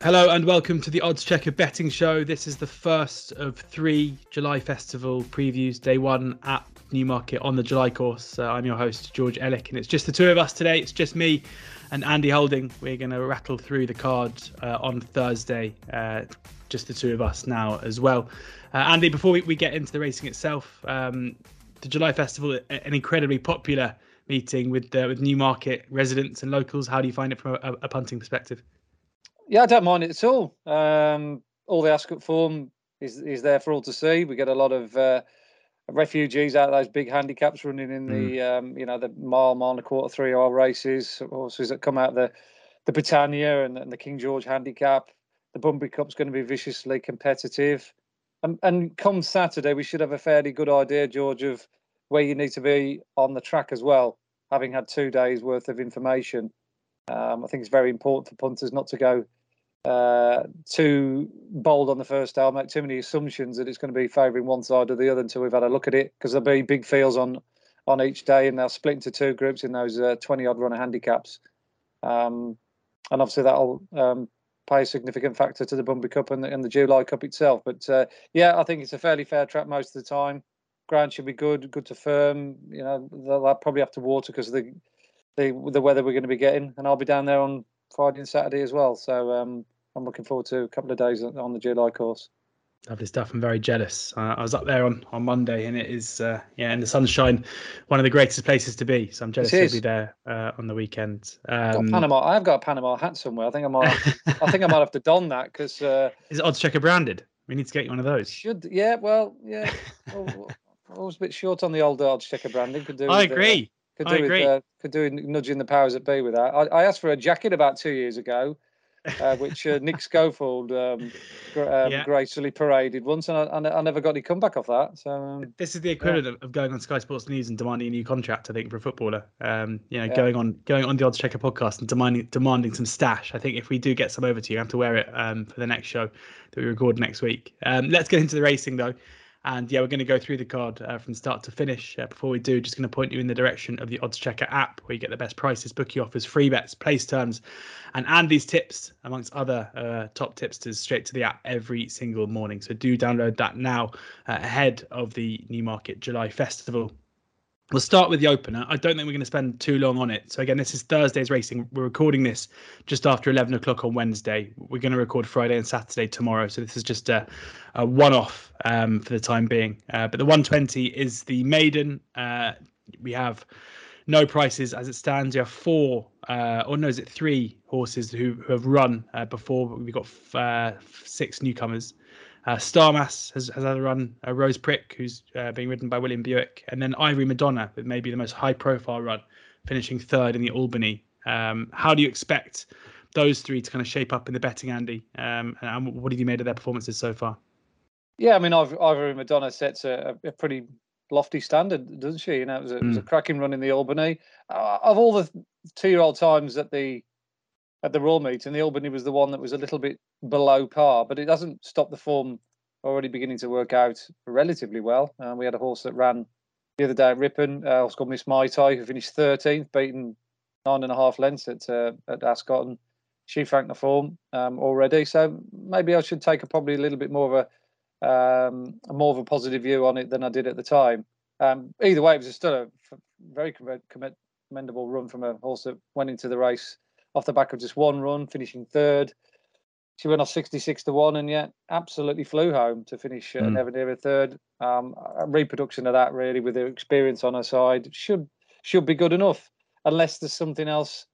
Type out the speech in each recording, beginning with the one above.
Hello and welcome to the Odds Checker Betting Show. This is the first of three July Festival previews, day one at Newmarket on the July course. Uh, I'm your host, George Elek, and it's just the two of us today. It's just me and Andy Holding. We're going to rattle through the card uh, on Thursday, uh, just the two of us now as well. Uh, Andy, before we, we, get into the racing itself, um, the July Festival, an incredibly popular meeting with uh, with Newmarket residents and locals. How do you find it from a, a punting perspective? Yeah, I don't mind it at all. Um, all the Ascot form is is there for all to see. We get a lot of uh, refugees out of those big handicaps running in the mm. um, you know the mile, mile and a quarter, three hour races. Horses that come out the the Britannia and, and the King George handicap. The Bunbury Cup's going to be viciously competitive. And, and come Saturday, we should have a fairly good idea, George, of where you need to be on the track as well, having had two days worth of information. Um, I think it's very important for punters not to go uh, too bold on the first day. I'll make too many assumptions that it's going to be favouring one side or the other until we've had a look at it because there'll be big fields on on each day and they'll split into two groups in those uh, 20 odd runner handicaps. Um, and obviously that'll um, play a significant factor to the Bunbury Cup and the, and the July Cup itself. But uh, yeah, I think it's a fairly fair track most of the time. Ground should be good, good to firm. You know, they'll, probably have to water because of the, the the weather we're going to be getting. And I'll be down there on Friday and Saturday as well. So um, I'm looking forward to a couple of days on the July course. Lovely stuff. I'm very jealous. Uh, I was up there on, on Monday, and it is uh, yeah, in the sunshine, one of the greatest places to be. So I'm jealous to be there uh, on the weekend. Um, Panama. I've got a Panama hat somewhere. I think I might. I think I might have to don that because. Uh, is it odds checker branded? We need to get you one of those. Should yeah. Well yeah. well, I was a bit short on the old odds checker branding. Could do. I with, agree. could do I agree. With, uh, could do nudging the powers that be with that. I, I asked for a jacket about two years ago uh, which uh, Nick Schofield um, um, yeah. gracefully paraded once, and I, I, never got any comeback off that. So um, this is the equivalent yeah. of going on Sky Sports News and demanding a new contract. I think for a footballer, um, you know, yeah. going on going on the Odds Checker podcast and demanding demanding some stash. I think if we do get some over to you, you have to wear it um, for the next show that we record next week. Um, let's get into the racing though. And yeah, we're going to go through the card uh, from start to finish. Uh, before we do, just going to point you in the direction of the Odds Checker app, where you get the best prices, bookie offers, free bets, place terms, and Andy's tips, amongst other uh, top tipsters, straight to the app every single morning. So do download that now uh, ahead of the Newmarket July Festival. We'll start with the opener. I don't think we're going to spend too long on it. So again, this is Thursday's racing. We're recording this just after 11 o'clock on Wednesday. We're going to record Friday and Saturday tomorrow. So this is just a, a one-off um, for the time being. Uh, but the 120 is the maiden. Uh, we have no prices as it stands. You have four, uh, or no, is it three horses who, who have run uh, before? We've got f- uh, six newcomers. Uh, Starmass has, has had a run, uh, Rose Prick, who's uh, being ridden by William Buick, and then Ivory Madonna, with maybe the most high profile run, finishing third in the Albany. Um, how do you expect those three to kind of shape up in the betting, Andy? Um, and what have you made of their performances so far? Yeah, I mean, Ivory Madonna sets a, a pretty lofty standard, doesn't she? You know, it was a, mm. it was a hmm. cracking run in the Albany. Uh, of all the two-year-old times at the at the Royal Meet, and the Albany was the one that was a little bit below par, but it doesn't stop the form already beginning to work out relatively well. Um, we had a horse that ran the other day at Ripon, uh, horse called Miss Mai Tai, who finished 13th, beaten nine and a half lengths at uh, at Ascot, and she franked the form um, already. So maybe I should take a probably a little bit more of a, um, a more of a positive view on it than I did at the time. Um, either way, it was still a very commendable run from a horse that went into the race off the back of just one run, finishing third. She went off 66 to 1 and yet absolutely flew home to finish uh, mm. never near a third. Um, a reproduction of that, really, with her experience on her side, should should be good enough, unless there's something else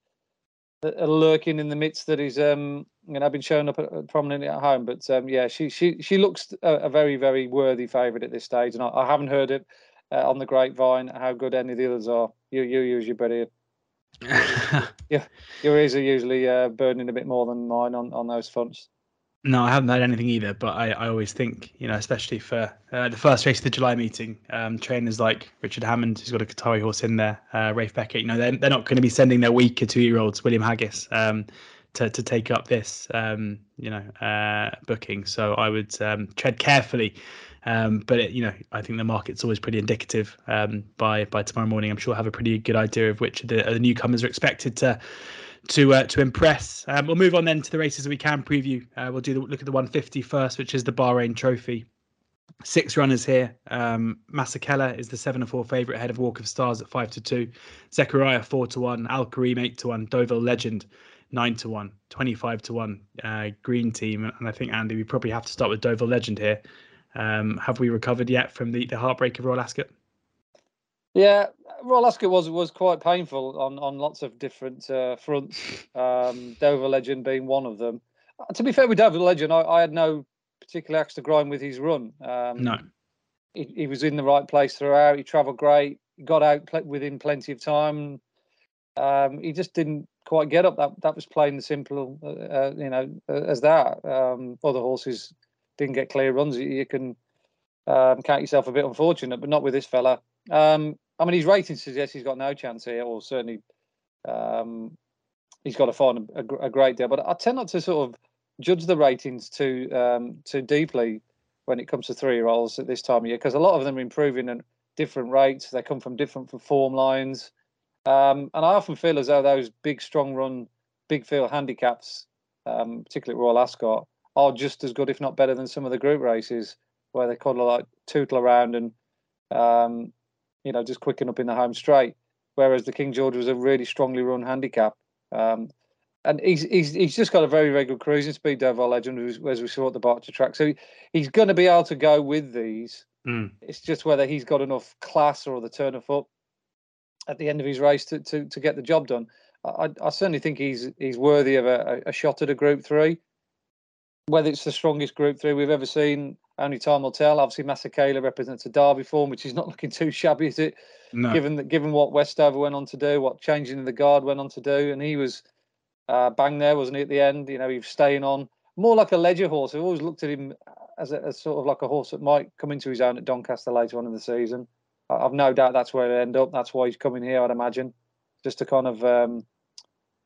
lurking in the midst that is, um, you know, been showing up prominently at home. But um, yeah, she she she looks a, a very very worthy favourite at this stage, and I, I haven't heard it uh, on the grapevine how good any of the others are. You you use your better yeah, your ears are usually uh, burning a bit more than mine on, on those fronts. No, I haven't had anything either, but I, I always think, you know, especially for uh, the first race of the July meeting, um, trainers like Richard Hannon, who's got a Qatari horse in there, uh, Ralph Beckett, you know, they're, they're not going to be sending their weaker two year olds, William Haggas, um, to, to take up this, um, you know, uh, booking. So I would um, tread carefully um, but it, you know, I think the market's always pretty indicative. Um, by by tomorrow morning, I'm sure I'll have a pretty good idea of which of the, the newcomers are expected to to uh, to impress. Um, we'll move on then to the races that we can preview. Uh, we'll do the look at the 150 first, which is the Bahrain Trophy. Six runners here. Um, Masekela is the seven and four favourite ahead of Walk of Stars at five to two. Zechariah four to one. Al Kareem eight to one. Deauville Legend nine to one. 25 to one. Uh, green team, and I think Andy, we probably have to start with Deauville Legend here. Um, have we recovered yet from the the heartbreak of Royal Ascot? Yeah, Royal Ascot was was quite painful on on lots of different uh, fronts. Um, Deauville Legend being one of them. Uh, to be fair with Deauville Legend, I, I had no particular axe to grind with his run. Um, no, he, he, was in the right place throughout. He travelled great. Got out pl- within plenty of time. Um, he just didn't quite get up. That that was plain and simple, uh, uh you know, as that. Um, other horses didn't get clear runs. You can um, count yourself a bit unfortunate, but not with this fella. Um, I mean, his rating suggests he's got no chance here, or certainly um, he's got to find a, a, great deal. But I tend not to sort of judge the ratings too um, too deeply when it comes to three year olds at this time of year because a lot of them are improving at different rates. They come from different form lines, um, and I often feel as though those big, strong run, big field handicaps, um, particularly Royal Ascot, are just as good, if not better, than some of the group races where they of like tootle around and um, you know, just quicken up in the home straight. Whereas the King George was a really strongly run handicap. Um, and he's, he's he's just got a very, very good cruising speed, Deauville Legend, as we saw at the Berkshire track. So he's going to be able to go with these. Mm. It's just whether he's got enough class or the turn of foot at the end of his race to, to, to get the job done. I, I certainly think he's he's worthy of a, a shot at a Group Three. Whether it's the strongest Group Three we've ever seen, only time will tell. Obviously, Masekela represents a Derby form, which is not looking too shabby, is it? No. Given that, given what Westover went on to do, what changing the guard went on to do, and he was uh, bang there, wasn't he? At the end, you know, he was staying on more like a Leger horse. I've always looked at him as, a, as sort of like a horse that might come into his own at Doncaster later on in the season. I've no doubt that's where he'll end up. That's why he's coming here, I'd imagine, just to kind of um,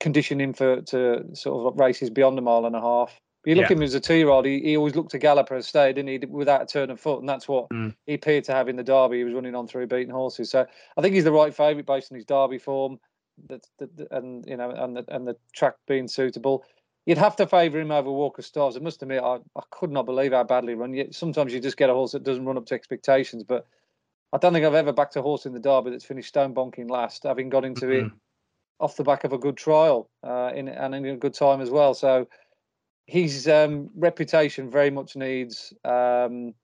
condition him for to sort of races beyond a mile and a half. You look yeah. at him as a two-year-old. He, he always looked a galloper at stay, didn't he? Without a turn of foot, and that's what mm. he appeared to have in the Derby. He was running on through beaten horses. So I think he's the right favourite based on his Derby form, that, that, and you know, and the and the track being suitable. You'd have to favour him over Walk of Stars. I must admit, I, I could not believe how badly run. Yet sometimes you just get a horse that doesn't run up to expectations. But I don't think I've ever backed a horse in the Derby that's finished stone bonking last, having got into mm-hmm. it off the back of a good trial uh, in and in a good time as well. So his um, reputation very much needs um,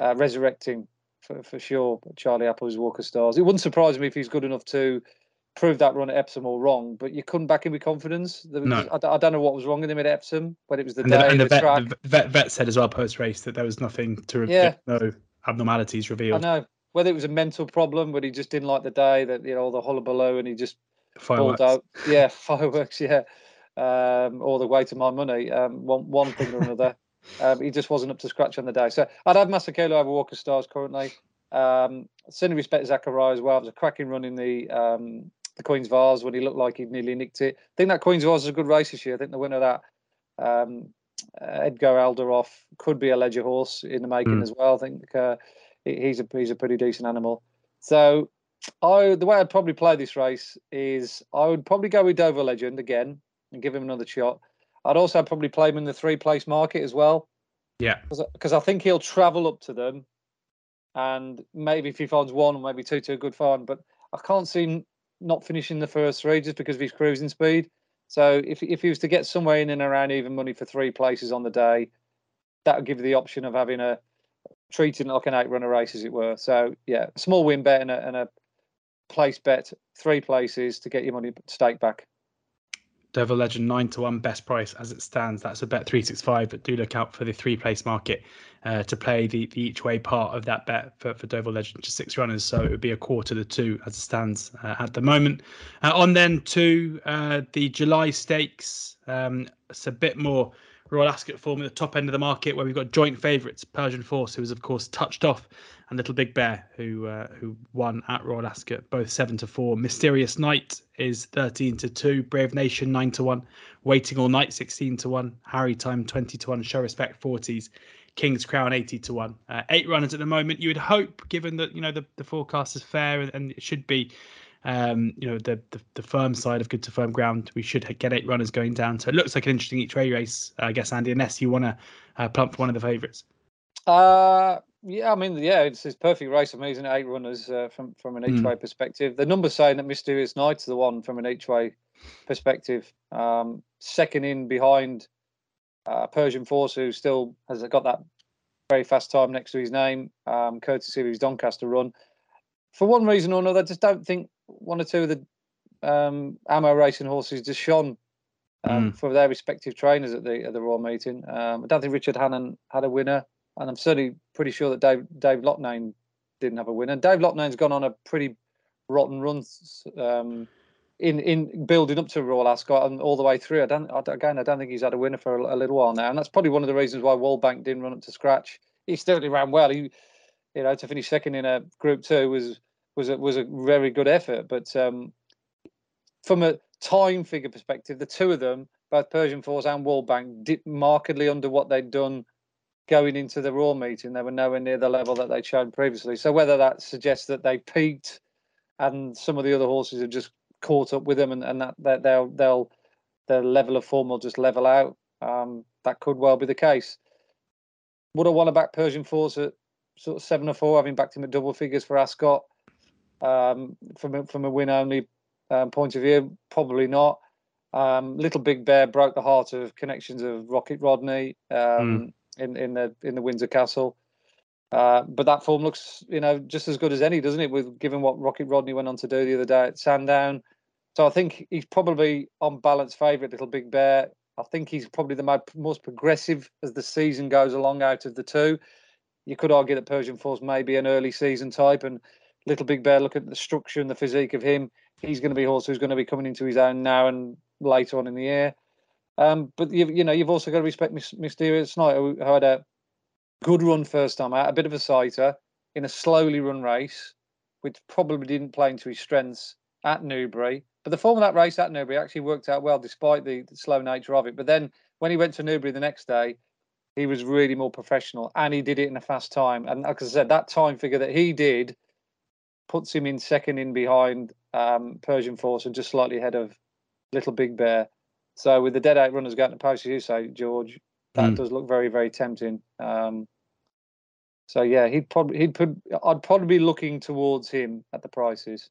uh, resurrecting for, for sure. Charlie Appleby's Walker Stars. It wouldn't surprise me if he's good enough to prove that run at Epsom all wrong, but you couldn't back him with confidence. Was, no. I, I, don't know what was wrong with him at Epsom, but it was the and day, the, and the, the, vet, track. the vet, vet, said as well post race that there was nothing to yeah. no abnormalities revealed. I know whether it was a mental problem, but he just didn't like the day that you know all the hullabaloo, and he just fireworks. out. Yeah, fireworks. Yeah um, all the way to my money, um, one, one thing or another. Um, he just wasn't up to scratch on the day. So I'd have Masekela over Walk of Stars currently. Um, certainly respect Zechariah as well. It was a cracking run in the um, the Queen's Vase when he looked like he'd nearly nicked it. I think that Queen's Vase is a good race this year. I think the winner of that, um, Eldar Eldarov, could be a Leger horse in the making mm. as well. I think uh, he's a he's a pretty decent animal. So I the way I'd probably play this race is I would probably go with Deauville Legend again and give him another shot. I'd also probably play him in the three place market as well. Yeah. Because I think he'll travel up to them and maybe if he finds one or maybe two to a good find. But I can't see him not finishing the first three just because of his cruising speed. So if if he was to get somewhere in and around even money for three places on the day, that would give you the option of having a treating like an eight runner race, as it were. So yeah, small win bet and a, and a place bet, three places to get your money stake back. Deauville Legend nine to one best price as it stands. That's a bet three six five, but do look out for the three place market uh, to play the, the each way part of that bet for, for Deauville Legend to six runners. So it would be a quarter to two as it stands uh, at the moment. Uh, on then to uh, the July stakes. Um, it's a bit more Royal Ascot at the top end of the market where we've got joint favourites Persian Force, who was of course touched off and Little Big Bear, who uh, who won at Royal Ascot, both seven to four. Mysterious Night is thirteen to two. Brave Nation nine to one. Waiting All Night sixteen to one. Harry Time twenty to one. Show Respect forties. King's Crown eighty to one. Uh, eight runners at the moment. You would hope, given that you know the, the forecast is fair and, and it should be um, you know, the, the, the firm side of good to firm ground. We should get eight runners going down. So it looks like an interesting each way race, I guess, Andy, unless you want to uh, plump for one of the favourites. Uh, yeah, I mean, yeah, it's his perfect race. Amazing eight runners uh, from from an each way mm. perspective. The numbers saying that Mysterious Night's the one from an each way perspective. Um, second in behind uh, Persian Force, who still has got that very fast time next to his name, um, courtesy of his Doncaster run. For one reason or another, I just don't think one or two of the um, Amo Racing horses just shone um, mm. for their respective trainers at the at the Royal meeting. Um, I don't think Richard Hannon had a winner, and I'm certainly pretty sure that Dave Dave Loughnane didn't have a winner. Dave Loughnane has gone on a pretty rotten run um, in in building up to Royal Ascot and all the way through. I don't again I don't think he's had a winner for a, a, little while now, and that's probably one of the reasons why Wallbank didn't run up to scratch. He still ran well. He you know to finish second in a Group Two was was a, was a very good effort, but um, from a time figure perspective, the two of them, both Persian Force and Wallbank, did markedly under what they'd done going into the Royal meeting. They were nowhere near the level that they'd shown previously. So whether that suggests that they peaked and some of the other horses have just caught up with them and, and that, that they'll they'll their level of form will just level out. Um, that could well be the case. Would I want to back Persian Force at sort of seven or four, having backed him at double figures for Ascot um, from a, from a win only um, point of view? Probably not. Um, Little Big Bear broke the heart of connections of Rocket Rodney mm. in in the in the Windsor Castle. Uh, but that form looks, you know, just as good as any, doesn't it? With given what Rocket Rodney went on to do the other day at Sandown, so I think he's probably on balance favourite, Little Big Bear. I think he's probably the most progressive as the season goes along out of the two. You could argue that Persian Force may be an early season type, and Little Big Bear, look at the structure and the physique of him. He's going to be a horse who's going to be coming into his own now and later on in the year. Um, but you, you know, you've also got to respect Mysterious Night, who had a good run first time out, a bit of a sighter in a slowly run race, which probably didn't play into his strengths at Newbury. But the form of that race at Newbury actually worked out well despite the, the slow nature of it. But then when he went to Newbury the next day, he was really more professional and he did it in a fast time. And like I said, that time figure that he did puts him in second in behind um, Persian Force and just slightly ahead of Little Big Bear. So with the dead eight runners going to post, as you say, George, that mm. does look very, very tempting. Um, so yeah, he'd probably he'd put. I'd probably be looking towards him at the prices.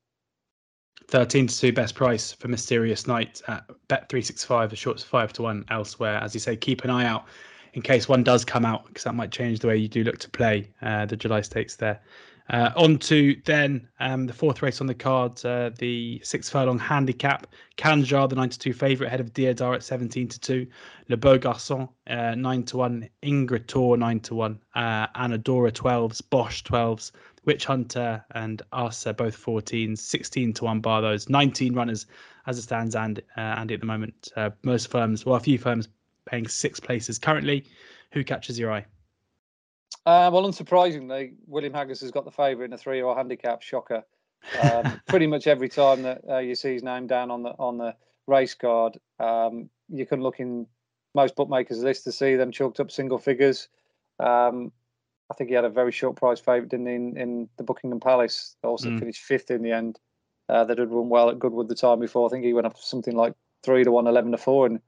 Thirteen to two best price for Mysterious Night at Bet three six five. The short's five to one elsewhere. As you say, keep an eye out in case one does come out because that might change the way you do look to play uh, the July stakes there. Uh, on to then um, the fourth race on the card, uh, the six furlong handicap. Khanjar, the 92 favourite, ahead of Deodar at 17 to 2. Le Beau Garçon, uh, 9 to 1. Ingrator, 9 to 1. Uh, Anadora, 12s. Bosh, 12s. Witch Hunter and us are both 14s. 16 to 1 bar those. 19 runners as it stands, and uh, Andy, at the moment. Most firms, well, a few firms paying six places currently. Who catches your eye? Uh, well, unsurprisingly, William Haggas has got the favour in a three-year handicap. Shocker. Um, pretty much every time that uh, you see his name down on the on the race card, um, you can look in most bookmakers' lists to see them chalked up single figures. Um, I think he had a very short price favourite in, in in the Buckingham Palace. Also mm. finished fifth in the end. Uh, that had run well at Goodwood the time before. I think he went up to something like three to one, 11 to four, and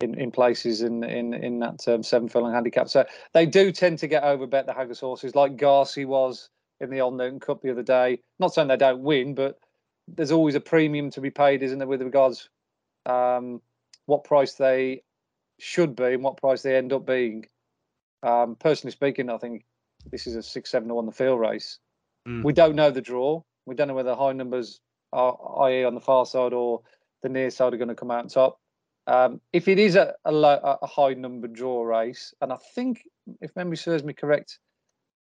in, in places in in in that um, seven furlong handicap. So they do tend to get over bet the Haggas horses, like Garci was in the Old Newton Cup the other day. Not saying they don't win, but there's always a premium to be paid, isn't there, with regards um, what price they should be and what price they end up being. Um, personally speaking, I think this is a six seven to one the field race. Mm. We don't know the draw. We don't know whether high numbers are i.e. on the far side or the near side are going to come out on top. Um, if it is a, a, a, high number draw race, and I think, if memory serves me correct,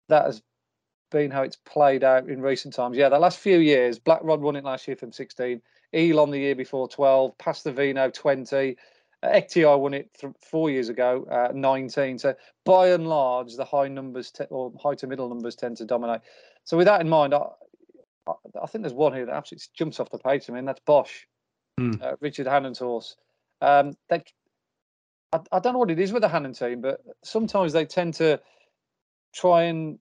that has been how it's played out in recent times. Yeah, the last few years, Black Rod won it last year from 16, Elon the year before 12, Vino 20, uh, XTI won it th- four years ago, uh, 19. So by and large, the high numbers te- or high to middle numbers tend to dominate. So with that in mind, I, I think there's one here that absolutely jumps off the page to me, and that's Bosh, mm. uh, Richard Hannon's horse. Um, they, I, I, don't know what it is with the Hannon team, but sometimes they tend to try and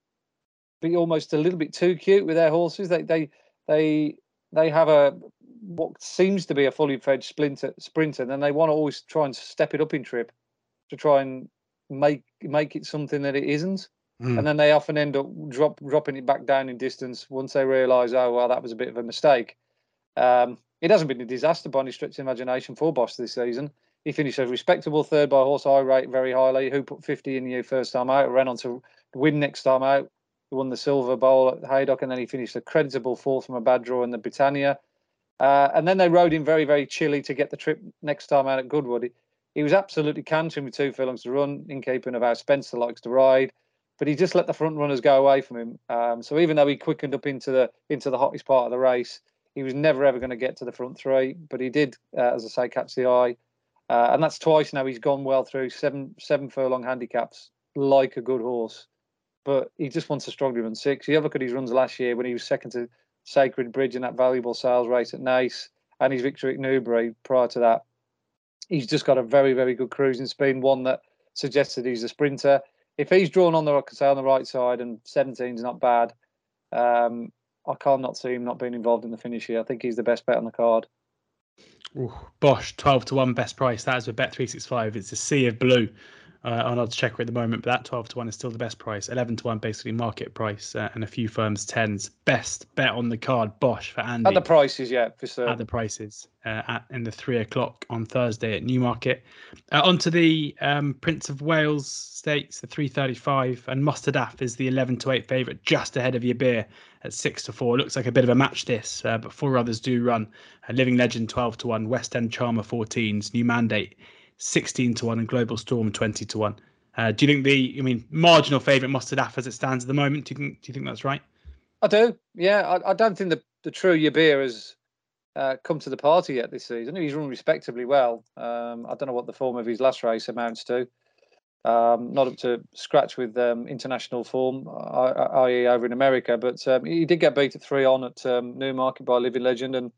be almost a little bit too cute with their horses. They they they they have a what seems to be a fully fledged sprinter sprinter, and then they want to always try and step it up in trip to try and make make it something that it isn't. Mm. And then they often end up drop, dropping it back down in distance once they realise, oh well, that was a bit of a mistake. Um, it hasn't been a disaster by any stretch of imagination for Bosh this season. He finished a respectable third by horse I rate very highly. Who put 50 in the first time out, ran on to win next time out. He won the Silver Bowl at Haydock, and then he finished a creditable fourth from a bad draw in the Britannia. Uh, and then they rode him very, very chilly to get the trip next time out at Goodwood. He, he was absolutely cantering with two furlongs to run, in keeping of how Spencer likes to ride. But he just let the front runners go away from him. Um, so even though he quickened up into the into the hottest part of the race, he was never ever going to get to the front three, but he did, uh, as I say, catch the eye, uh, and that's twice now. He's gone well through seven seven furlong handicaps like a good horse, but he just wants to strongly run six. You have a look at his runs last year when he was second to Sacred Bridge in that valuable sales race at Nice, and his victory at Newbury prior to that. He's just got a very very good cruising speed, one that suggests that he's a sprinter. If he's drawn on the, say, on the right side, and 17 is not bad, um, I can't not see him not being involved in the finish here. I think he's the best bet on the card. Ooh, Bosh, 12 to 1 best price. That is with Bet365. It's a sea of blue uh, on odds checker at the moment, but that 12 to 1 is still the best price. 11 to 1 basically market price, uh, and a few firms 10s. Best bet on the card, Bosh for Andy. At the prices, yeah, for sure. At the prices uh, at in the three o'clock on Thursday at Newmarket. Uh, on to the um, Prince of Wales stakes, the 335, and Mostahdaf is the 11 to 8 favourite, just ahead of Yibir at 6 to 4. Looks like a bit of a match this, uh, but four others do run. A Living Legend 12 to 1, West End Charmer 14s, New Mandate 16 to 1 and Global Storm 20 to 1. Uh, do you think the, I mean, marginal favourite Mostahdaf as it stands at the moment? Do you think, do you think that's right? I do. Yeah, I, I don't think the, the true Yibir has uh, come to the party yet this season. He's run respectably well. Um, I don't know what the form of his last race amounts to. Um, not up to scratch with um, international form, i.e., over in America, but um, he did get beat at three on at um, Newmarket by Living Legend, and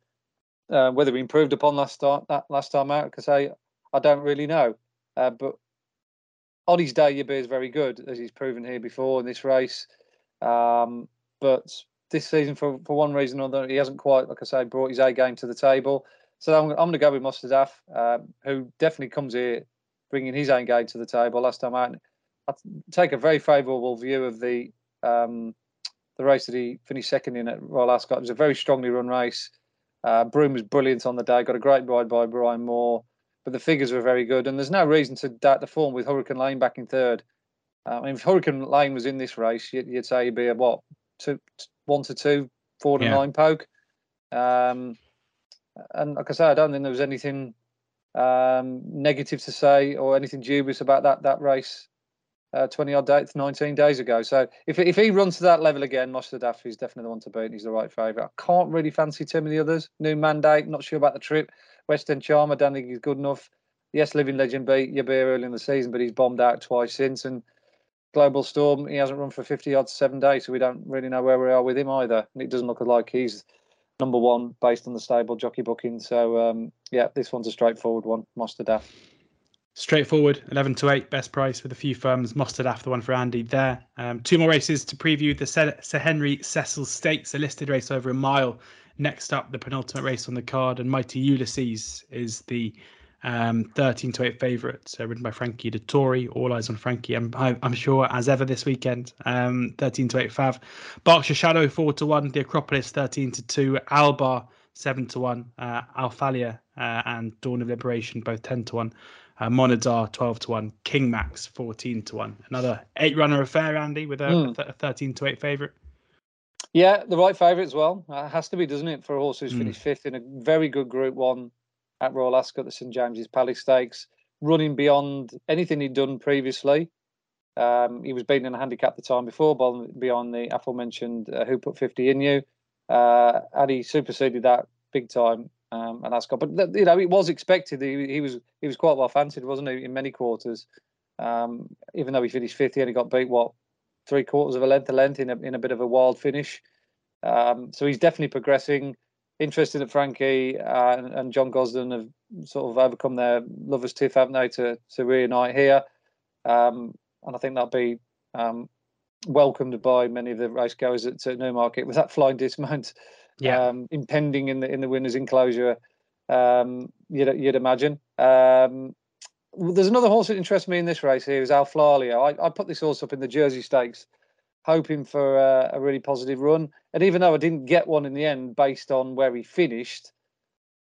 uh, whether he improved upon last start that last time out, I I don't really know. Uh, but on his day, Yibir is very good, as he's proven here before in this race. Um, but this season, for, for one reason or another, he hasn't quite, like I say, brought his A game to the table. So I'm, I'm going to go with Mostahdaf, um, who definitely comes here bringing his own game to the table. Last time out, I take a very favourable view of the um, the race that he finished second in at Royal Ascot. It was a very strongly run race. Uh, Broome was brilliant on the day. Got a great ride by Ryan Moore but the figures were very good, and there's no reason to doubt the form with Hurricane Lane back in third. Uh, I mean, if Hurricane Lane was in this race, you'd, you'd say he'd be a what, two, one to two, four to yeah. nine poke. Um, and like I say, I don't think there was anything um, negative to say or anything dubious about that that race. Uh, 20 odd days, 19 days ago. So if if he runs to that level again, Mostahdaf is definitely the one to beat. He's the right favourite. I can't really fancy too many others. New mandate, not sure about the trip. West End Charm, I don't think he's good enough. Yes, Living Legend beat Yibir early in the season, but he's bombed out twice since. And Global Storm, he hasn't run for 50 odds seven days, so we don't really know where we are with him either. And it doesn't look like he's number one based on the stable jockey booking. So, um, yeah, this one's a straightforward one, Mostahdaf. Straightforward, 11 to 8, best price with a few firms. Mostahdaf, the one for Andy there. Um, two more races to preview the Sir Henry Cecil Stakes, a listed race over a mile Next up, the penultimate race on the card, and Mighty Ulysses is the um, 13 to 8 favourite, uh, ridden by Frankie Dettori. All eyes on Frankie, I'm, I'm sure, as ever this weekend. Um, 13 to 8 Fav. Berkshire Shadow 4 to 1. The Acropolis 13 to 2. Albar 7 to 1. Uh, Alflaila uh, and Dawn of Liberation both 10 to 1. Uh, Monadar 12 to 1. King Max 14 to 1. Another eight runner affair, Andy, with a, mm. a 13 to 8 favourite. Yeah, the right favourite as well. It has to be, doesn't it, for a horse who's mm. finished fifth in a very good Group One at Royal Ascot, the St James's Palace Stakes, running beyond anything he'd done previously. Um, he was beaten in a handicap the time before, beyond the aforementioned uh, Who Put 50 in You. Uh, and he superseded that big time um, at Ascot. But, you know, it was expected. He, he was he was quite well fancied, wasn't he, in many quarters. Um, even though he finished fifth, he only got beat, what, three quarters of a length to length in a, in a bit of a wild finish. Um, so he's definitely progressing. Interesting that Frankie uh, and, and, John Gosden have sort of overcome their lovers' tiff, haven't they, to, to reunite here. Um, and I think that'll be um, welcomed by many of the racegoers at, at Newmarket with that flying dismount yeah. um, impending in the in the winners' enclosure. Um, you'd, you'd imagine. Um, there's another horse that interests me in this race here is Alflaila. I, I put this horse up in the Jersey Stakes, hoping for a, a really positive run. And even though I didn't get one in the end based on where he finished,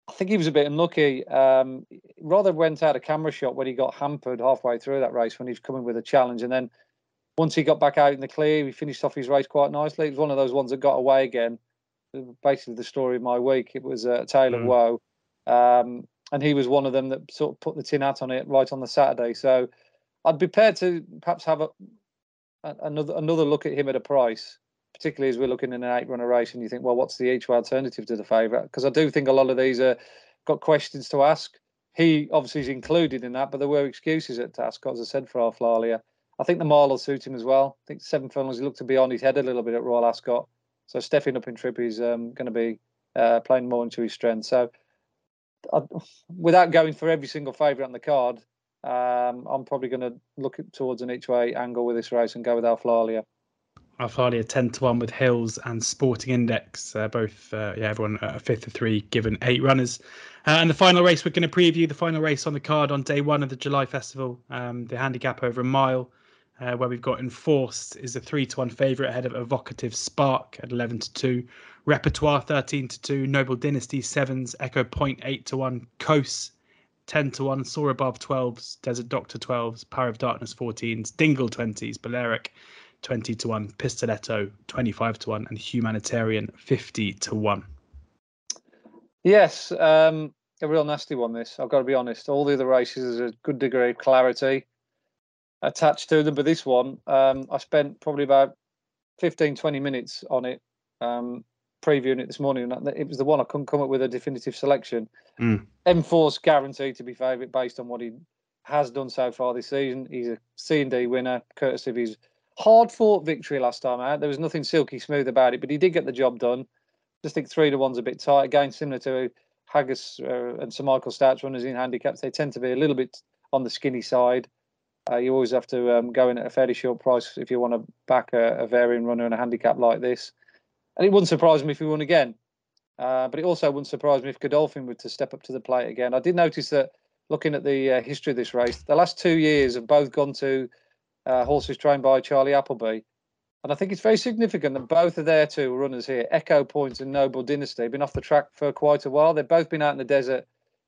I think he was a bit unlucky. Um, rather went out of camera shot when he got hampered halfway through that race when he was coming with a challenge, and then once he got back out in the clear, he finished off his race quite nicely. It was one of those ones that got away again. Basically, the story of my week. It was a tale mm. of woe, um, and he was one of them that sort of put the tin hat on it right on the Saturday. So I'd be prepared to perhaps have a, another another look at him at a price particularly as we're looking in an eight runner race and you think, well, what's the each way alternative to the favourite? Because I do think a lot of these are got questions to ask. He obviously is included in that, but there were excuses at task, as I said, for Alflaila. I think the mile will suit him as well. I think seven furlongs, he looked to be on his head a little bit at Royal Ascot. So stepping up in trip, he's um, going to be uh, playing more into his strength. So I, without going for every single favourite on the card, um, I'm probably going to look towards an each way angle with this race and go with Alflaila. Alflaila 10 to 1 with Hills and Sporting Index, uh, both, uh, yeah, everyone a fifth of three, given eight runners. Uh, and the final race, we're going to preview the final race on the card on day one of the July Festival, um, the handicap over a mile, uh, where we've got Enforced is a 3 to 1 favourite ahead of Evocative Spark at 11 to 2, Repertoire 13 to 2, Noble Dynasty 7s, Echo Point 8 to 1, Coase 10 to 1, Soar Above 12s, Desert Doctor 12s, Power of Darkness 14s, Dingle 20s, Balearic 20 to 1, Pistoletto 25 to 1, and Humanitarian 50 to 1. Yes, um, a real nasty one, this. I've got to be honest. All the other races, there's a good degree of clarity attached to them, but this one, um, I spent probably about 15, 20 minutes on it, um, previewing it this morning. It was the one I couldn't come up with a definitive selection. Mm. Enforced guaranteed to be favourite based on what he has done so far this season. He's a C and D winner, courtesy of his hard fought victory last time out. There was nothing silky smooth about it, but he did get the job done. Just think three to one's a bit tight. Again, similar to Haggas uh, and Sir Michael Stoute's runners in handicaps, they tend to be a little bit on the skinny side. Uh, you always have to um, go in at a fairly short price if you want to back a, a varying runner in a handicap like this. And it wouldn't surprise me if he won again. Uh, but it also wouldn't surprise me if Godolphin were to step up to the plate again. I did notice that looking at the uh, history of this race, the last two years have both gone to uh, horses trained by Charlie Appleby. And I think it's very significant that both of their two runners here, Echo Point and Noble Dynasty, have been off the track for quite a while. They've both been out in the desert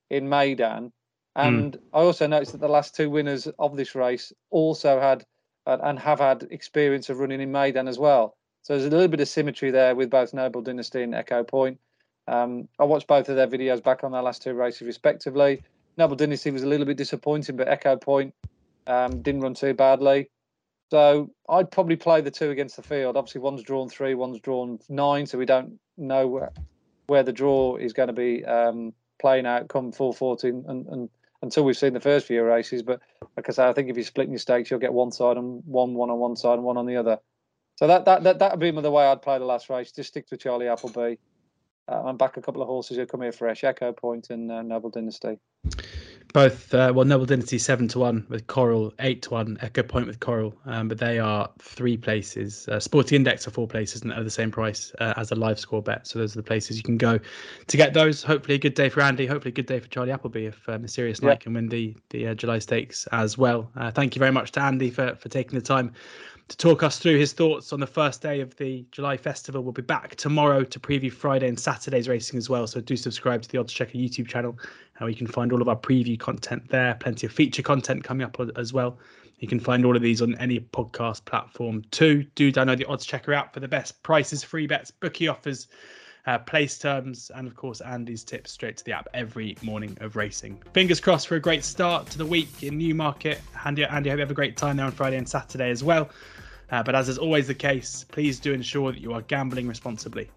in Meydan. And mm. I also noticed that the last two winners of this race also had uh, and have had experience of running in Meydan as well. So there's a little bit of symmetry there with both Noble Dynasty and Echo Point. Um, I watched both of their videos back on their last two races respectively. Noble Dynasty was a little bit disappointing, but Echo Point um, didn't run too badly. So I'd probably play the two against the field. Obviously, one's drawn three, one's drawn nine, so we don't know where, where the draw is going to be um, playing out come full 14 and, and, until we've seen the first few races. But like I say, I think if you're splitting your stakes, you'll get one side and one one on one side and one on the other. So that that that that would be the way I'd play the last race. Just stick to Charlie Appleby uh, and back a couple of horses who come here fresh, Echo Point and uh, Noble Dynasty. Both uh, well noble dynasty seven to one with coral eight to one echo point with coral um, but they are three places uh, sporting index are four places and at the same price uh, as a live score bet. So those are the places you can go to get those. Hopefully a good day for andy. Hopefully a good day for charlie appleby if uh, mysterious night can win the the uh, july stakes as well. Uh, thank you very much to andy for for taking the time to talk us through his thoughts on the first day of the July Festival. We'll be back tomorrow to preview Friday and Saturday's racing as well. So do subscribe to the Odds Checker YouTube channel, and you can find all of our preview content there. Plenty of feature content coming up as well. You can find all of these on any podcast platform too. Do download the Odds Checker app for the best prices, free bets, bookie offers uh, place terms, and of course, Andy's tips straight to the app every morning of racing. Fingers crossed for a great start to the week in Newmarket. Andy, Andy, I hope you have a great time there on Friday and Saturday as well. Uh, but as is always the case, please do ensure that you are gambling responsibly.